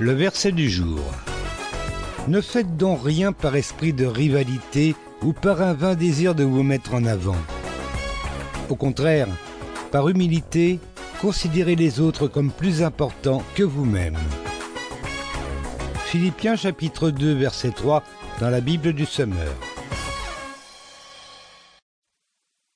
Le verset du jour. Ne faites donc rien par esprit de rivalité ou par un vain désir de vous mettre en avant. Au contraire, par humilité, considérez les autres comme plus importants que vous-même. Philippiens chapitre 2 verset 3 dans la Bible du Semeur.